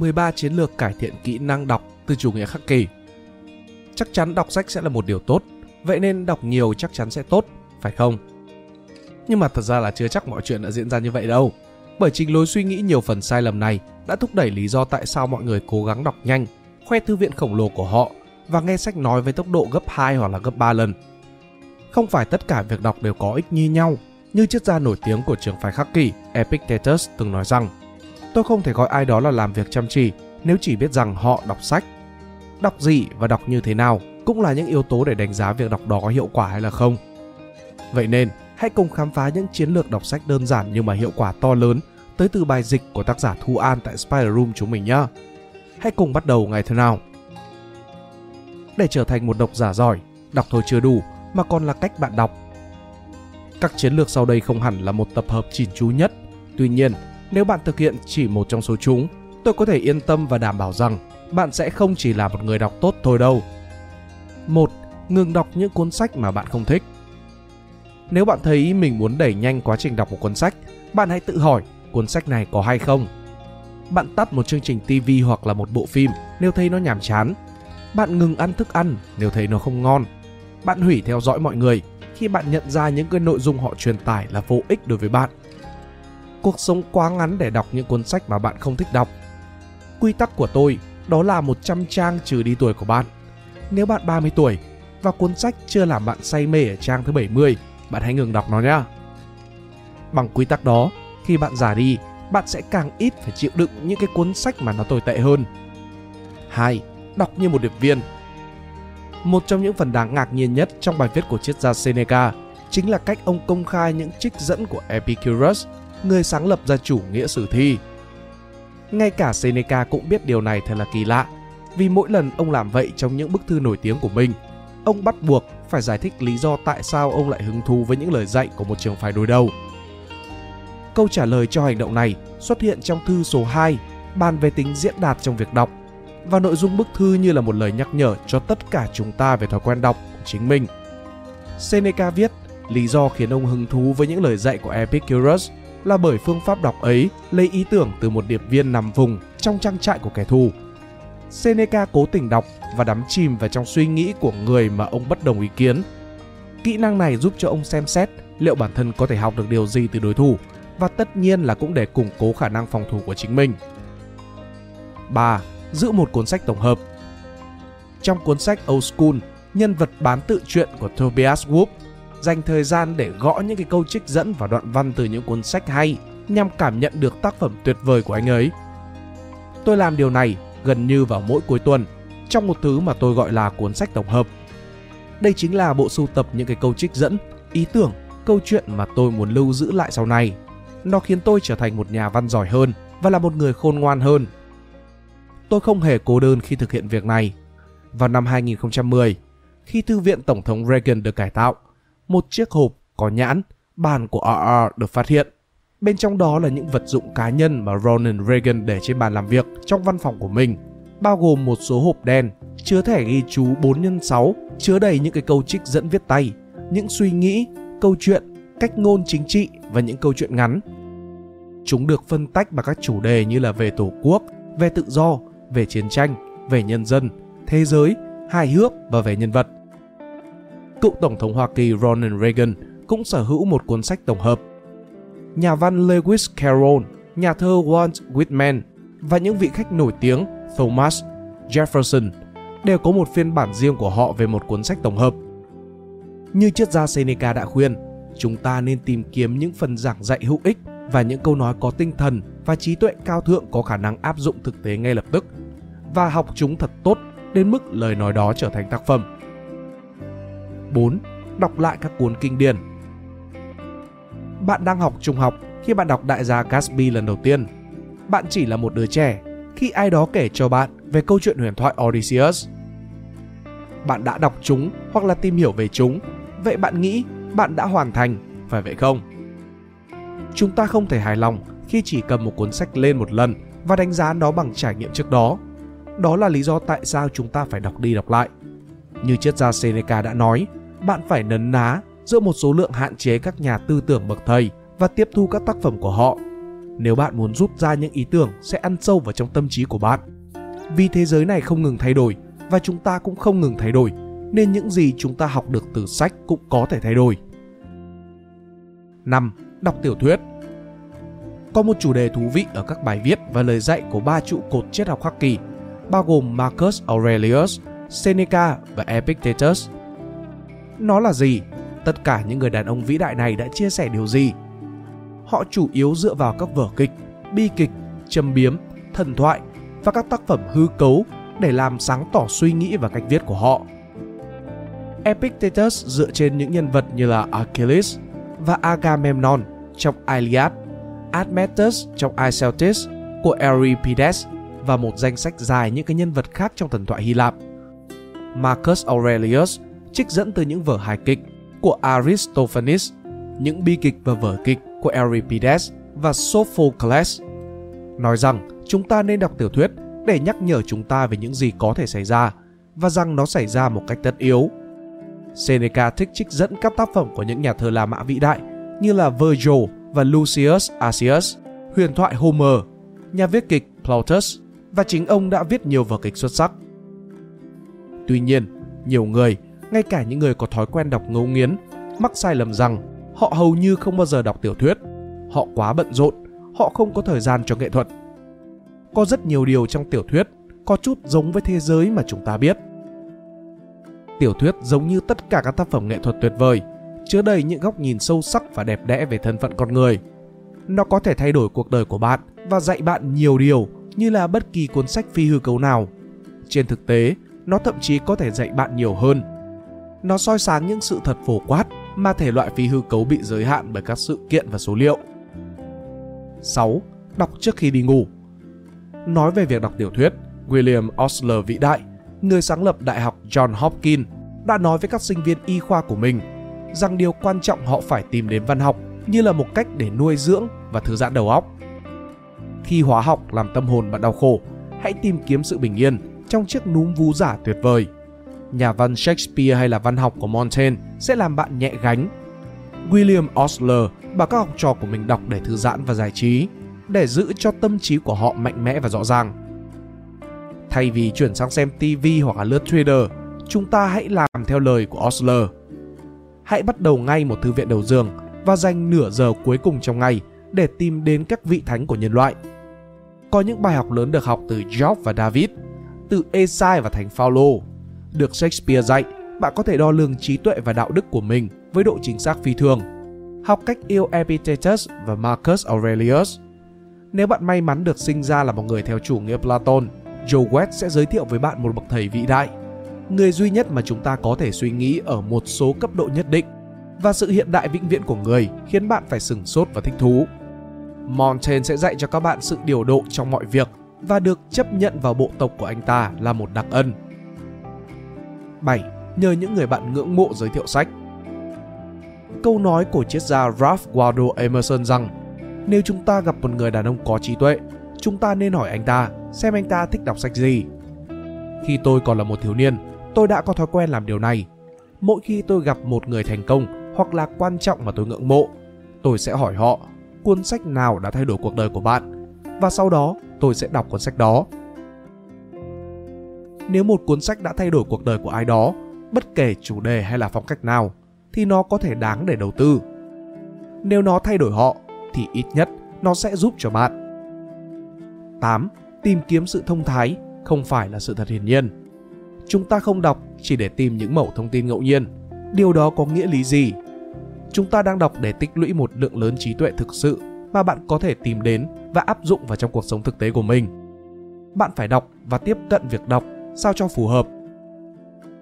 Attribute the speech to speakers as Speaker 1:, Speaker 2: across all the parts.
Speaker 1: 13 chiến lược cải thiện kỹ năng đọc từ chủ nghĩa khắc kỷ. Chắc chắn đọc sách sẽ là một điều tốt, vậy nên đọc nhiều chắc chắn sẽ tốt, phải không? Nhưng mà thật ra là chưa chắc mọi chuyện đã diễn ra như vậy đâu. Bởi chính lối suy nghĩ nhiều phần sai lầm này đã thúc đẩy lý do tại sao mọi người cố gắng đọc nhanh, khoe thư viện khổng lồ của họ và nghe sách nói với tốc độ gấp 2 hoặc là gấp 3 lần. Không phải tất cả việc đọc đều có ích như nhau, như triết gia nổi tiếng của trường phái khắc kỷ Epictetus từng nói rằng Tôi không thể gọi ai đó là làm việc chăm chỉ nếu chỉ biết rằng họ đọc sách. Đọc gì và đọc như thế nào cũng là những yếu tố để đánh giá việc đọc đó có hiệu quả hay là không. Vậy nên, hãy cùng khám phá những chiến lược đọc sách đơn giản nhưng mà hiệu quả to lớn tới từ bài dịch của tác giả Thu An tại Spider Room chúng mình nhé. Hãy cùng bắt đầu ngày thế nào. Để trở thành một độc giả giỏi, đọc thôi chưa đủ mà còn là cách bạn đọc. Các chiến lược sau đây không hẳn là một tập hợp chỉn chú nhất. Tuy nhiên, nếu bạn thực hiện chỉ một trong số chúng, tôi có thể yên tâm và đảm bảo rằng bạn sẽ không chỉ là một người đọc tốt thôi đâu. Một, Ngừng đọc những cuốn sách mà bạn không thích. Nếu bạn thấy mình muốn đẩy nhanh quá trình đọc một cuốn sách, bạn hãy tự hỏi cuốn sách này có hay không. Bạn tắt một chương trình TV hoặc là một bộ phim nếu thấy nó nhàm chán. Bạn ngừng ăn thức ăn nếu thấy nó không ngon. Bạn hủy theo dõi mọi người khi bạn nhận ra những cái nội dung họ truyền tải là vô ích đối với bạn. Cuộc sống quá ngắn để đọc những cuốn sách mà bạn không thích đọc. Quy tắc của tôi đó là 100 trang trừ đi tuổi của bạn. Nếu bạn 30 tuổi và cuốn sách chưa làm bạn say mê ở trang thứ 70, bạn hãy ngừng đọc nó nhé. Bằng quy tắc đó, khi bạn già đi, bạn sẽ càng ít phải chịu đựng những cái cuốn sách mà nó tồi tệ hơn. 2. Đọc như một điệp viên Một trong những phần đáng ngạc nhiên nhất trong bài viết của triết gia Seneca chính là cách ông công khai những trích dẫn của Epicurus, người sáng lập ra chủ nghĩa sử thi. Ngay cả Seneca cũng biết điều này thật là kỳ lạ, vì mỗi lần ông làm vậy trong những bức thư nổi tiếng của mình, ông bắt buộc phải giải thích lý do tại sao ông lại hứng thú với những lời dạy của một trường phái đối đầu. Câu trả lời cho hành động này xuất hiện trong thư số 2, bàn về tính diễn đạt trong việc đọc, và nội dung bức thư như là một lời nhắc nhở cho tất cả chúng ta về thói quen đọc của chính mình. Seneca viết, lý do khiến ông hứng thú với những lời dạy của Epicurus là bởi phương pháp đọc ấy lấy ý tưởng từ một điệp viên nằm vùng trong trang trại của kẻ thù. Seneca cố tình đọc và đắm chìm vào trong suy nghĩ của người mà ông bất đồng ý kiến. Kỹ năng này giúp cho ông xem xét liệu bản thân có thể học được điều gì từ đối thủ và tất nhiên là cũng để củng cố khả năng phòng thủ của chính mình. 3. Giữ một cuốn sách tổng hợp Trong cuốn sách Old School, nhân vật bán tự truyện của Tobias Wolff dành thời gian để gõ những cái câu trích dẫn và đoạn văn từ những cuốn sách hay nhằm cảm nhận được tác phẩm tuyệt vời của anh ấy. Tôi làm điều này gần như vào mỗi cuối tuần trong một thứ mà tôi gọi là cuốn sách tổng hợp. Đây chính là bộ sưu tập những cái câu trích dẫn, ý tưởng, câu chuyện mà tôi muốn lưu giữ lại sau này. Nó khiến tôi trở thành một nhà văn giỏi hơn và là một người khôn ngoan hơn. Tôi không hề cô đơn khi thực hiện việc này. Vào năm 2010, khi thư viện Tổng thống Reagan được cải tạo, một chiếc hộp có nhãn bàn của RR được phát hiện. Bên trong đó là những vật dụng cá nhân mà Ronald Reagan để trên bàn làm việc trong văn phòng của mình, bao gồm một số hộp đen chứa thẻ ghi chú 4 x 6 chứa đầy những cái câu trích dẫn viết tay, những suy nghĩ, câu chuyện, cách ngôn chính trị và những câu chuyện ngắn. Chúng được phân tách bằng các chủ đề như là về tổ quốc, về tự do, về chiến tranh, về nhân dân, thế giới, hài hước và về nhân vật cựu Tổng thống Hoa Kỳ Ronald Reagan cũng sở hữu một cuốn sách tổng hợp. Nhà văn Lewis Carroll, nhà thơ Walt Whitman và những vị khách nổi tiếng Thomas Jefferson đều có một phiên bản riêng của họ về một cuốn sách tổng hợp. Như triết gia Seneca đã khuyên, chúng ta nên tìm kiếm những phần giảng dạy hữu ích và những câu nói có tinh thần và trí tuệ cao thượng có khả năng áp dụng thực tế ngay lập tức và học chúng thật tốt đến mức lời nói đó trở thành tác phẩm 4. Đọc lại các cuốn kinh điển Bạn đang học trung học khi bạn đọc Đại gia Gatsby lần đầu tiên. Bạn chỉ là một đứa trẻ khi ai đó kể cho bạn về câu chuyện huyền thoại Odysseus. Bạn đã đọc chúng hoặc là tìm hiểu về chúng, vậy bạn nghĩ bạn đã hoàn thành, phải vậy không? Chúng ta không thể hài lòng khi chỉ cầm một cuốn sách lên một lần và đánh giá nó bằng trải nghiệm trước đó. Đó là lý do tại sao chúng ta phải đọc đi đọc lại. Như triết gia Seneca đã nói, bạn phải nấn ná giữa một số lượng hạn chế các nhà tư tưởng bậc thầy và tiếp thu các tác phẩm của họ. nếu bạn muốn rút ra những ý tưởng sẽ ăn sâu vào trong tâm trí của bạn. Vì thế giới này không ngừng thay đổi và chúng ta cũng không ngừng thay đổi, nên những gì chúng ta học được từ sách cũng có thể thay đổi. 5. Đọc tiểu thuyết Có một chủ đề thú vị ở các bài viết và lời dạy của ba trụ cột triết học hoa Kỳ, bao gồm Marcus Aurelius, Seneca và Epictetus. Nó là gì? Tất cả những người đàn ông vĩ đại này đã chia sẻ điều gì? Họ chủ yếu dựa vào các vở kịch, bi kịch, châm biếm, thần thoại và các tác phẩm hư cấu để làm sáng tỏ suy nghĩ và cách viết của họ. Epictetus dựa trên những nhân vật như là Achilles và Agamemnon trong Iliad, Admetus trong Aeschylus của Euripides và một danh sách dài những cái nhân vật khác trong thần thoại Hy Lạp. Marcus Aurelius trích dẫn từ những vở hài kịch của Aristophanes, những bi kịch và vở kịch của Euripides và Sophocles. Nói rằng chúng ta nên đọc tiểu thuyết để nhắc nhở chúng ta về những gì có thể xảy ra và rằng nó xảy ra một cách tất yếu. Seneca thích trích dẫn các tác phẩm của những nhà thơ La Mã vĩ đại như là Virgil và Lucius Accius, huyền thoại Homer, nhà viết kịch Plautus và chính ông đã viết nhiều vở kịch xuất sắc. Tuy nhiên, nhiều người, ngay cả những người có thói quen đọc ngấu nghiến, mắc sai lầm rằng họ hầu như không bao giờ đọc tiểu thuyết. Họ quá bận rộn, họ không có thời gian cho nghệ thuật. Có rất nhiều điều trong tiểu thuyết có chút giống với thế giới mà chúng ta biết. Tiểu thuyết giống như tất cả các tác phẩm nghệ thuật tuyệt vời, chứa đầy những góc nhìn sâu sắc và đẹp đẽ về thân phận con người. Nó có thể thay đổi cuộc đời của bạn và dạy bạn nhiều điều như là bất kỳ cuốn sách phi hư cấu nào. Trên thực tế, nó thậm chí có thể dạy bạn nhiều hơn. Nó soi sáng những sự thật phổ quát mà thể loại phi hư cấu bị giới hạn bởi các sự kiện và số liệu. 6. Đọc trước khi đi ngủ Nói về việc đọc tiểu thuyết, William Osler vĩ đại, người sáng lập Đại học John Hopkins, đã nói với các sinh viên y khoa của mình rằng điều quan trọng họ phải tìm đến văn học như là một cách để nuôi dưỡng và thư giãn đầu óc. Khi hóa học làm tâm hồn bạn đau khổ, hãy tìm kiếm sự bình yên trong chiếc núm vú giả tuyệt vời. Nhà văn Shakespeare hay là văn học của Montaigne sẽ làm bạn nhẹ gánh. William Osler bảo các học trò của mình đọc để thư giãn và giải trí, để giữ cho tâm trí của họ mạnh mẽ và rõ ràng. Thay vì chuyển sang xem TV hoặc là lướt Twitter, chúng ta hãy làm theo lời của Osler. Hãy bắt đầu ngay một thư viện đầu giường và dành nửa giờ cuối cùng trong ngày để tìm đến các vị thánh của nhân loại. Có những bài học lớn được học từ Job và David, từ Esai và Thánh Phaolô. Được Shakespeare dạy, bạn có thể đo lường trí tuệ và đạo đức của mình với độ chính xác phi thường. Học cách yêu Epictetus và Marcus Aurelius. Nếu bạn may mắn được sinh ra là một người theo chủ nghĩa Platon, Joe West sẽ giới thiệu với bạn một bậc thầy vĩ đại, người duy nhất mà chúng ta có thể suy nghĩ ở một số cấp độ nhất định và sự hiện đại vĩnh viễn của người khiến bạn phải sừng sốt và thích thú. Montaigne sẽ dạy cho các bạn sự điều độ trong mọi việc và được chấp nhận vào bộ tộc của anh ta là một đặc ân. 7. Nhờ những người bạn ngưỡng mộ giới thiệu sách Câu nói của triết gia Ralph Waldo Emerson rằng nếu chúng ta gặp một người đàn ông có trí tuệ, chúng ta nên hỏi anh ta xem anh ta thích đọc sách gì. Khi tôi còn là một thiếu niên, tôi đã có thói quen làm điều này. Mỗi khi tôi gặp một người thành công hoặc là quan trọng mà tôi ngưỡng mộ, tôi sẽ hỏi họ cuốn sách nào đã thay đổi cuộc đời của bạn và sau đó tôi sẽ đọc cuốn sách đó. Nếu một cuốn sách đã thay đổi cuộc đời của ai đó, bất kể chủ đề hay là phong cách nào, thì nó có thể đáng để đầu tư. Nếu nó thay đổi họ, thì ít nhất nó sẽ giúp cho bạn. 8. Tìm kiếm sự thông thái không phải là sự thật hiển nhiên. Chúng ta không đọc chỉ để tìm những mẩu thông tin ngẫu nhiên. Điều đó có nghĩa lý gì? Chúng ta đang đọc để tích lũy một lượng lớn trí tuệ thực sự mà bạn có thể tìm đến và áp dụng vào trong cuộc sống thực tế của mình. Bạn phải đọc và tiếp cận việc đọc sao cho phù hợp.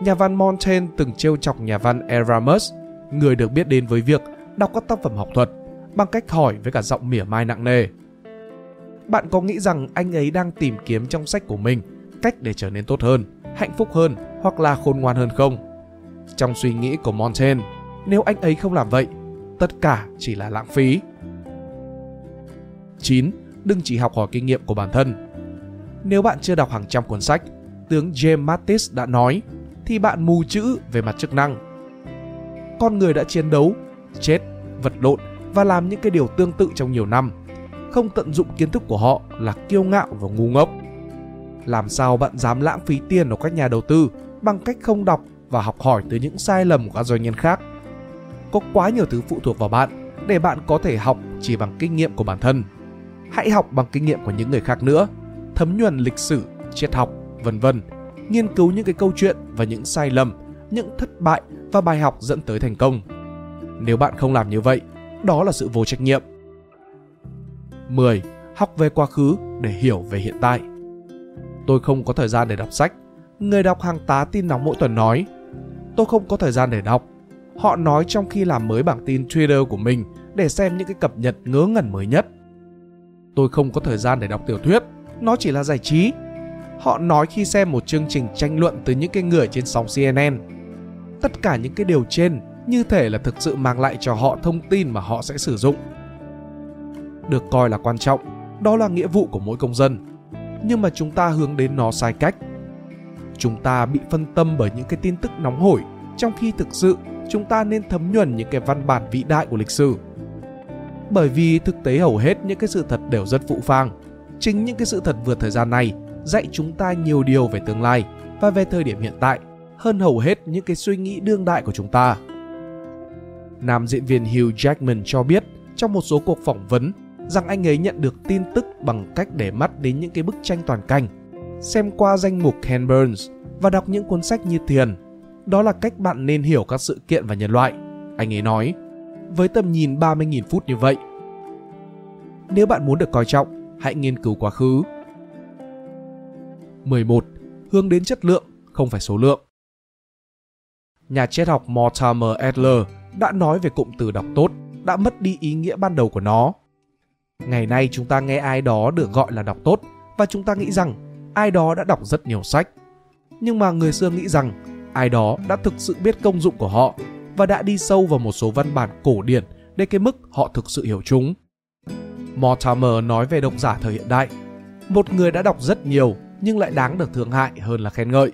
Speaker 1: Nhà văn Montaigne từng trêu chọc nhà văn Erasmus, người được biết đến với việc đọc các tác phẩm học thuật bằng cách hỏi với cả giọng mỉa mai nặng nề. Bạn có nghĩ rằng anh ấy đang tìm kiếm trong sách của mình cách để trở nên tốt hơn, hạnh phúc hơn hoặc là khôn ngoan hơn không? Trong suy nghĩ của Montaigne, nếu anh ấy không làm vậy, tất cả chỉ là lãng phí. 9. Đừng chỉ học hỏi kinh nghiệm của bản thân. Nếu bạn chưa đọc hàng trăm cuốn sách, tướng James Mattis đã nói, thì bạn mù chữ về mặt chức năng. Con người đã chiến đấu, chết, vật lộn và làm những cái điều tương tự trong nhiều năm. không tận dụng kiến thức của họ là kiêu ngạo và ngu ngốc. Làm sao bạn dám lãng phí tiền của các nhà đầu tư bằng cách không đọc và học hỏi từ những sai lầm của các doanh nhân khác? Có quá nhiều thứ phụ thuộc vào bạn để bạn có thể học chỉ bằng kinh nghiệm của bản thân. Hãy học bằng kinh nghiệm của những người khác nữa, thấm nhuần lịch sử, triết học, vân vân, nghiên cứu những cái câu chuyện và những sai lầm, những thất bại và bài học dẫn tới thành công. Nếu bạn không làm như vậy, đó là sự vô trách nhiệm. 10. Học về quá khứ để hiểu về hiện tại. Tôi không có thời gian để đọc sách. Người đọc hàng tá tin nóng mỗi tuần nói, tôi không có thời gian để đọc. Họ nói trong khi làm mới bảng tin Twitter của mình để xem những cái cập nhật ngớ ngẩn mới nhất. Tôi không có thời gian để đọc tiểu thuyết, nó chỉ là giải trí. Họ nói khi xem một chương trình tranh luận từ những cái người trên sóng CNN. Tất cả những cái điều trên như thể là thực sự mang lại cho họ thông tin mà họ sẽ sử dụng. Được coi là quan trọng, đó là nghĩa vụ của mỗi công dân. Nhưng mà chúng ta hướng đến nó sai cách. Chúng ta bị phân tâm bởi những cái tin tức nóng hổi, trong khi thực sự chúng ta nên thấm nhuần những cái văn bản vĩ đại của lịch sử. Bởi vì thực tế hầu hết những cái sự thật đều rất phụ phang. Chính những cái sự thật vượt thời gian này dạy chúng ta nhiều điều về tương lai và về thời điểm hiện tại hơn hầu hết những cái suy nghĩ đương đại của chúng ta. Nam diễn viên Hugh Jackman cho biết trong một số cuộc phỏng vấn rằng anh ấy nhận được tin tức bằng cách để mắt đến những cái bức tranh toàn cảnh, xem qua danh mục Ken Burns và đọc những cuốn sách như Thiền. Đó là cách bạn nên hiểu các sự kiện và nhân loại. Anh ấy nói, với tầm nhìn 30.000 phút như vậy. Nếu bạn muốn được coi trọng, hãy nghiên cứu quá khứ. 11. Hướng đến chất lượng, không phải số lượng. Nhà triết học Mortimer Adler đã nói về cụm từ đọc tốt đã mất đi ý nghĩa ban đầu của nó. Ngày nay chúng ta nghe ai đó được gọi là đọc tốt và chúng ta nghĩ rằng ai đó đã đọc rất nhiều sách. Nhưng mà người xưa nghĩ rằng ai đó đã thực sự biết công dụng của họ và đã đi sâu vào một số văn bản cổ điển đến cái mức họ thực sự hiểu chúng. Mortimer nói về độc giả thời hiện đại, một người đã đọc rất nhiều nhưng lại đáng được thương hại hơn là khen ngợi.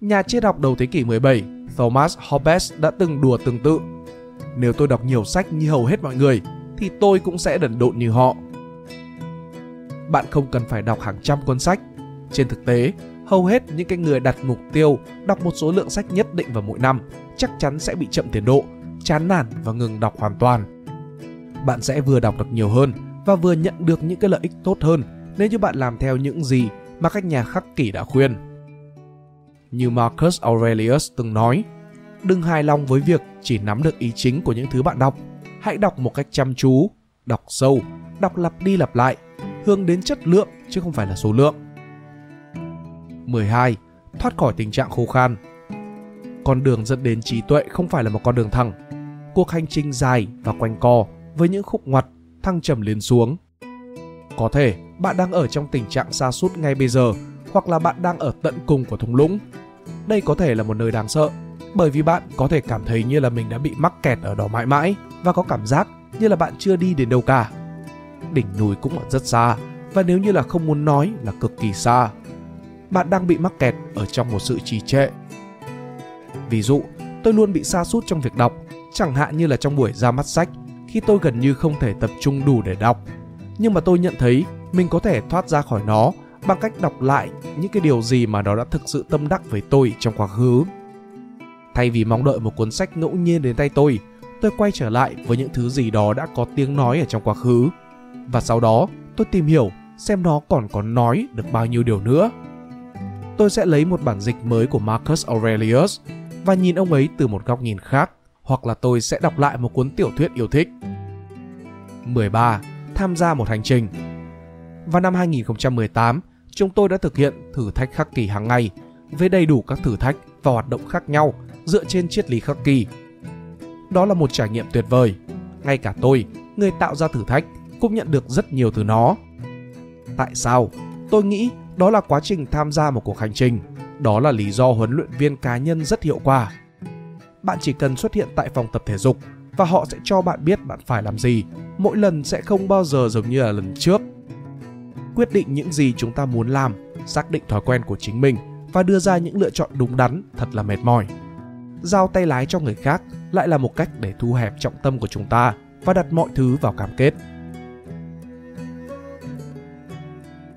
Speaker 1: Nhà triết học đầu thế kỷ 17 Thomas Hobbes đã từng đùa tương tự. Nếu tôi đọc nhiều sách như hầu hết mọi người, thì tôi cũng sẽ đần độn như họ. Bạn không cần phải đọc hàng trăm cuốn sách. Trên thực tế, hầu hết những cái người đặt mục tiêu đọc một số lượng sách nhất định vào mỗi năm chắc chắn sẽ bị chậm tiến độ, chán nản và ngừng đọc hoàn toàn. Bạn sẽ vừa đọc được nhiều hơn và vừa nhận được những cái lợi ích tốt hơn nếu như bạn làm theo những gì mà các nhà khắc kỷ đã khuyên. Như Marcus Aurelius từng nói, đừng hài lòng với việc chỉ nắm được ý chính của những thứ bạn đọc. Hãy đọc một cách chăm chú, đọc sâu, đọc lặp đi lặp lại, hướng đến chất lượng chứ không phải là số lượng. 12. Thoát khỏi tình trạng khô khan Con đường dẫn đến trí tuệ không phải là một con đường thẳng. Cuộc hành trình dài và quanh co với những khúc ngoặt, thăng trầm lên xuống. Có thể bạn đang ở trong tình trạng xa sút ngay bây giờ hoặc là bạn đang ở tận cùng của thung lũng đây có thể là một nơi đáng sợ bởi vì bạn có thể cảm thấy như là mình đã bị mắc kẹt ở đó mãi mãi và có cảm giác như là bạn chưa đi đến đâu cả. Đỉnh núi cũng ở rất xa và nếu như là không muốn nói là cực kỳ xa. Bạn đang bị mắc kẹt ở trong một sự trì trệ. Ví dụ, tôi luôn bị sa sút trong việc đọc, chẳng hạn như là trong buổi ra mắt sách khi tôi gần như không thể tập trung đủ để đọc. Nhưng mà tôi nhận thấy mình có thể thoát ra khỏi nó bằng cách đọc lại những cái điều gì mà nó đã thực sự tâm đắc với tôi trong quá khứ. Thay vì mong đợi một cuốn sách ngẫu nhiên đến tay tôi, tôi quay trở lại với những thứ gì đó đã có tiếng nói ở trong quá khứ. Và sau đó, tôi tìm hiểu xem nó còn có nói được bao nhiêu điều nữa. Tôi sẽ lấy một bản dịch mới của Marcus Aurelius và nhìn ông ấy từ một góc nhìn khác, hoặc là tôi sẽ đọc lại một cuốn tiểu thuyết yêu thích. 13. Tham gia một hành trình vào năm 2018, chúng tôi đã thực hiện thử thách khắc kỳ hàng ngày với đầy đủ các thử thách và hoạt động khác nhau dựa trên triết lý khắc kỳ. Đó là một trải nghiệm tuyệt vời. Ngay cả tôi, người tạo ra thử thách, cũng nhận được rất nhiều từ nó. Tại sao? Tôi nghĩ đó là quá trình tham gia một cuộc hành trình. Đó là lý do huấn luyện viên cá nhân rất hiệu quả. Bạn chỉ cần xuất hiện tại phòng tập thể dục và họ sẽ cho bạn biết bạn phải làm gì. Mỗi lần sẽ không bao giờ giống như là lần trước quyết định những gì chúng ta muốn làm, xác định thói quen của chính mình và đưa ra những lựa chọn đúng đắn thật là mệt mỏi. Giao tay lái cho người khác lại là một cách để thu hẹp trọng tâm của chúng ta và đặt mọi thứ vào cam kết.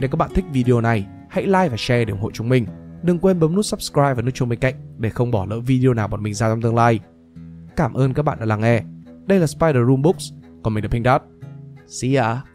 Speaker 1: Nếu các bạn thích video này, hãy like và share để ủng hộ chúng mình. Đừng quên bấm nút subscribe và nút chuông bên cạnh để không bỏ lỡ video nào bọn mình ra trong tương lai. Cảm ơn các bạn đã lắng nghe. Đây là Spider Room Books, còn mình là Pink Dot. See ya!